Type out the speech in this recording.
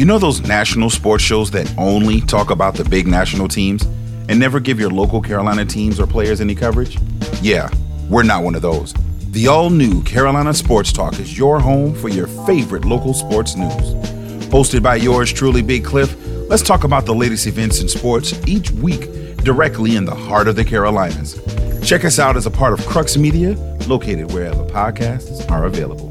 You know those national sports shows that only talk about the big national teams and never give your local Carolina teams or players any coverage? Yeah, we're not one of those. The all new Carolina Sports Talk is your home for your favorite local sports news. Hosted by yours truly, Big Cliff, let's talk about the latest events in sports each week directly in the heart of the Carolinas. Check us out as a part of Crux Media, located wherever podcasts are available.